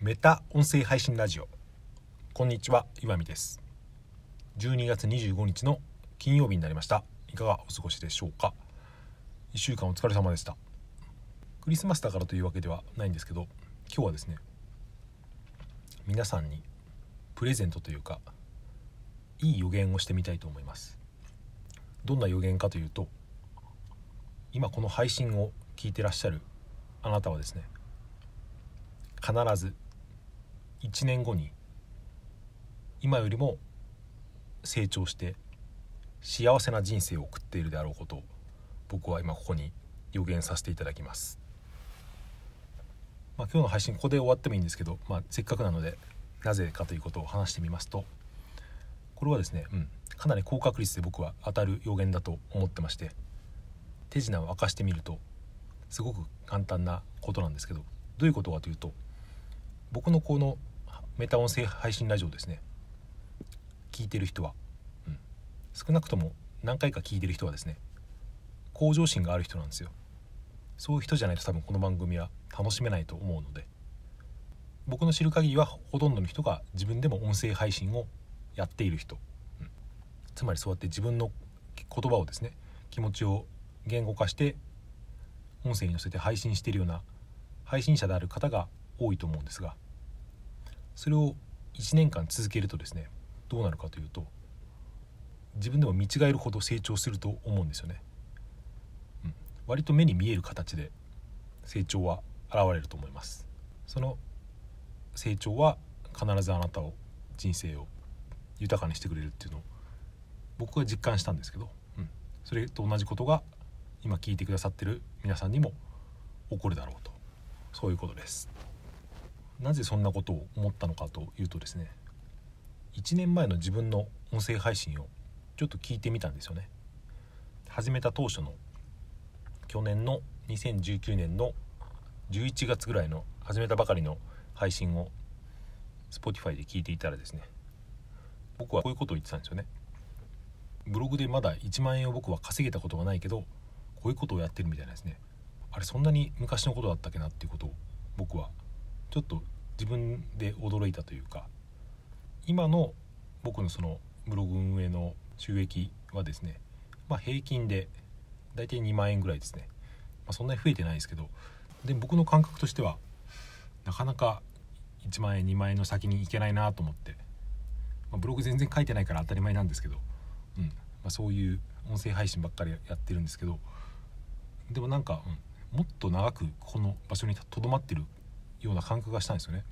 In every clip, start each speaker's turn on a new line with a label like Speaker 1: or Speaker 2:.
Speaker 1: メタ音声配信ラジオ。こんにちは岩見です。12月25日の金曜日になりました。いかがお過ごしでしょうか？1週間お疲れ様でした。クリスマスだからというわけではないんですけど今日はですね皆さんにプレゼントというかいい予言をしてみたいと思います。どんな予言かというと今この配信を聞いてらっしゃるあなたはですね必ず1年後に今よりも成長して幸せな人生を送っているであろうことを僕は今ここに予言させていただきます、まあ、今日の配信ここで終わってもいいんですけど、まあ、せっかくなのでなぜかということを話してみますとこれはですね、うん、かなり高確率で僕は当たる予言だと思ってまして手品を明かしてみるとすごく簡単なことなんですけどどういうことかというと僕のこのメタ音声配信ラジオですね。聞いてる人は、うん、少なくとも何回か聞いてる人はですね向上心がある人なんですよ。そういう人じゃないと多分この番組は楽しめないと思うので。僕の知る限りはほとんどの人が自分でも音声配信をやっている人、うん、つまりそうやって自分の言葉をですね気持ちを言語化して音声に乗せて配信しているような配信者である方が多いと思うんですがそれを1年間続けるとですねどうなるかというと自分でも見違えるほど成長すると思うんですよね、うん、割と目に見える形で成長は現れると思います。その成長は必ずあなたを人生を豊かにしてくれるっていうのを僕は実感したんですけど、うん、それと同じことが今聞いてくださってる皆さんにも起こるだろうと。そういうことです。なぜそんなことを思ったのかというとですね1年前の自分の音声配信をちょっと聞いてみたんですよね。始めた当初の去年の2019年の11月ぐらいの始めたばかりの配信を Spotify で聞いていたらですね僕はこういうことを言ってたんですよね。ブログでまだ1万円を僕は稼げたことがないけどこういうことをやってるみたいなですね。あれそんなに昔のことだったっけなっていうことを僕はちょっと自分で驚いたというか今の僕のそのブログ運営の収益はですね、まあ、平均で大体2万円ぐらいですね、まあ、そんなに増えてないですけどで僕の感覚としてはなかなか1万円2万円の先に行けないなと思って、まあ、ブログ全然書いてないから当たり前なんですけど、うんまあ、そういう音声配信ばっかりやってるんですけどでもなんか、うん、もっと長くこの場所にとどまってるような感覚がしたんですよね。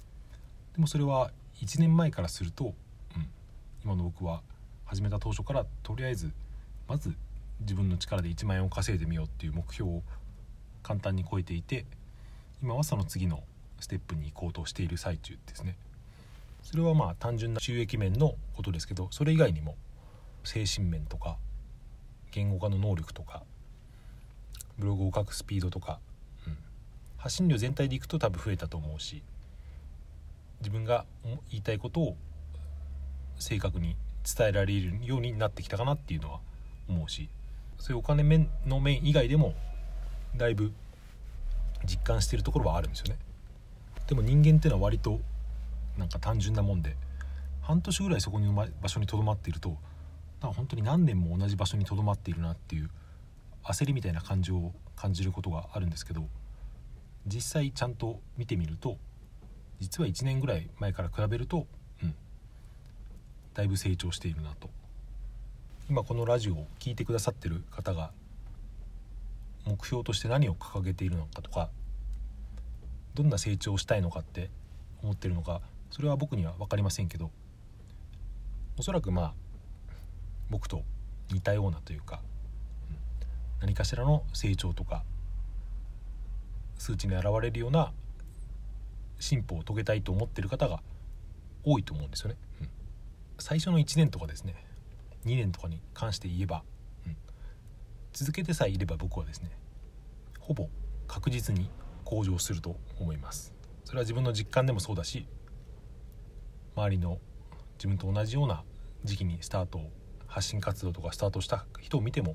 Speaker 1: でもそれは1年前からすると、うん、今の僕は始めた当初からとりあえずまず自分の力で1万円を稼いでみようっていう目標を簡単に超えていて今はその次のステップに行こうとしている最中ですね。それはまあ単純な収益面のことですけどそれ以外にも精神面とか言語化の能力とかブログを書くスピードとか、発信量全体でいくと多分増えたと思うし自分が言いたいことを正確に伝えられるようになってきたかなっていうのは思うしそういうお金面の面以外でもだいぶ実感してるところはあるんですよね。でも人間っていうのは割となんか単純なもんで半年ぐらいそこに場所にとどまっているとなんか本当に何年も同じ場所にとどまっているなっていう焦りみたいな感情を感じることがあるんですけど実際ちゃんと見てみると実は1年ぐらい前から比べると、うん、だいぶ成長しているなと。今このラジオを聴いてくださってる方が目標として何を掲げているのかとかどんな成長をしたいのかって思ってるのかそれは僕には分かりませんけどおそらくまあ僕と似たようなというか何かしらの成長とか数値に現れるような進歩を遂げたいと思ってる方が多いと思うんですよね。うん、最初の1年とかですね2年とかに関して言えば、うん、続けてさえいれば僕はですねほぼ確実に向上すると思います。それは自分の実感でもそうだし周りの自分と同じような時期にスタート発信活動とかスタートした人を見ても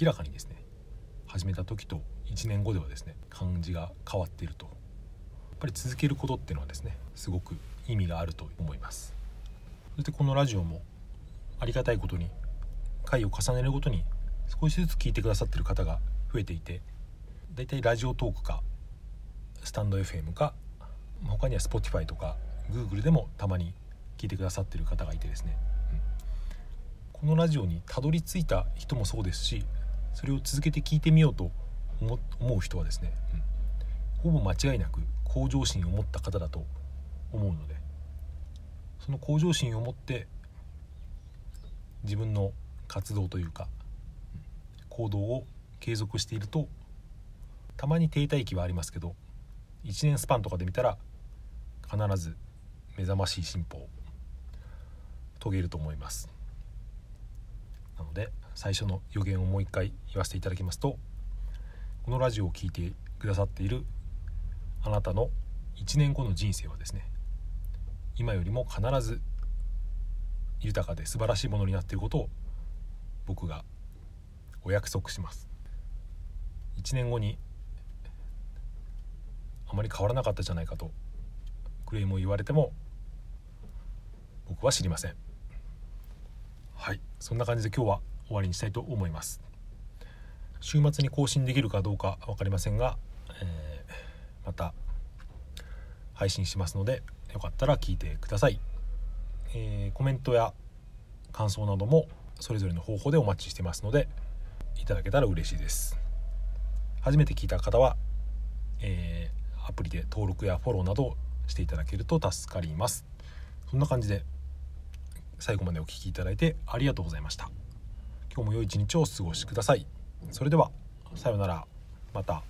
Speaker 1: 明らかにですね始めた時と1年後ではですね感じが変わっていると。やっぱり続けることっていうのはですねすごく意味があると思います。そしてこのラジオもありがたいことに回を重ねるごとに少しずつ聞いてくださってる方が増えていてだいたいラジオトークかスタンド FM か他には Spotify とか Google でもたまに聞いてくださってる方がいてですね、うん、このラジオにたどり着いた人もそうですしそれを続けて聞いてみようと思う人はですね、うん、ほぼ間違いなく向上心を持った方だと思うのでその向上心を持って自分の活動というか行動を継続しているとたまに停滞期はありますけど1年スパンとかで見たら必ず目覚ましい進歩を遂げると思います。なので最初の予言をもう一回言わせていただきますとこのラジオを聴いてくださっているあなたの1年後の人生はですね今よりも必ず豊かで素晴らしいものになっていることを僕がお約束します。1年後にあまり変わらなかったじゃないかとクレームを言われても僕は知りません。はいそんな感じで今日は終わりにしたいと思います。週末に更新できるかどうか分かりませんが、えー、また配信しますのでよかったら聞いてください、えー、コメントや感想などもそれぞれの方法でお待ちしてますのでいただけたら嬉しいです。初めて聞いた方は、えー、アプリで登録やフォローなどしていただけると助かります。そんな感じで最後までお聴きいただいてありがとうございました。今日も良い一日をお過ごしください。それではさようなら。また。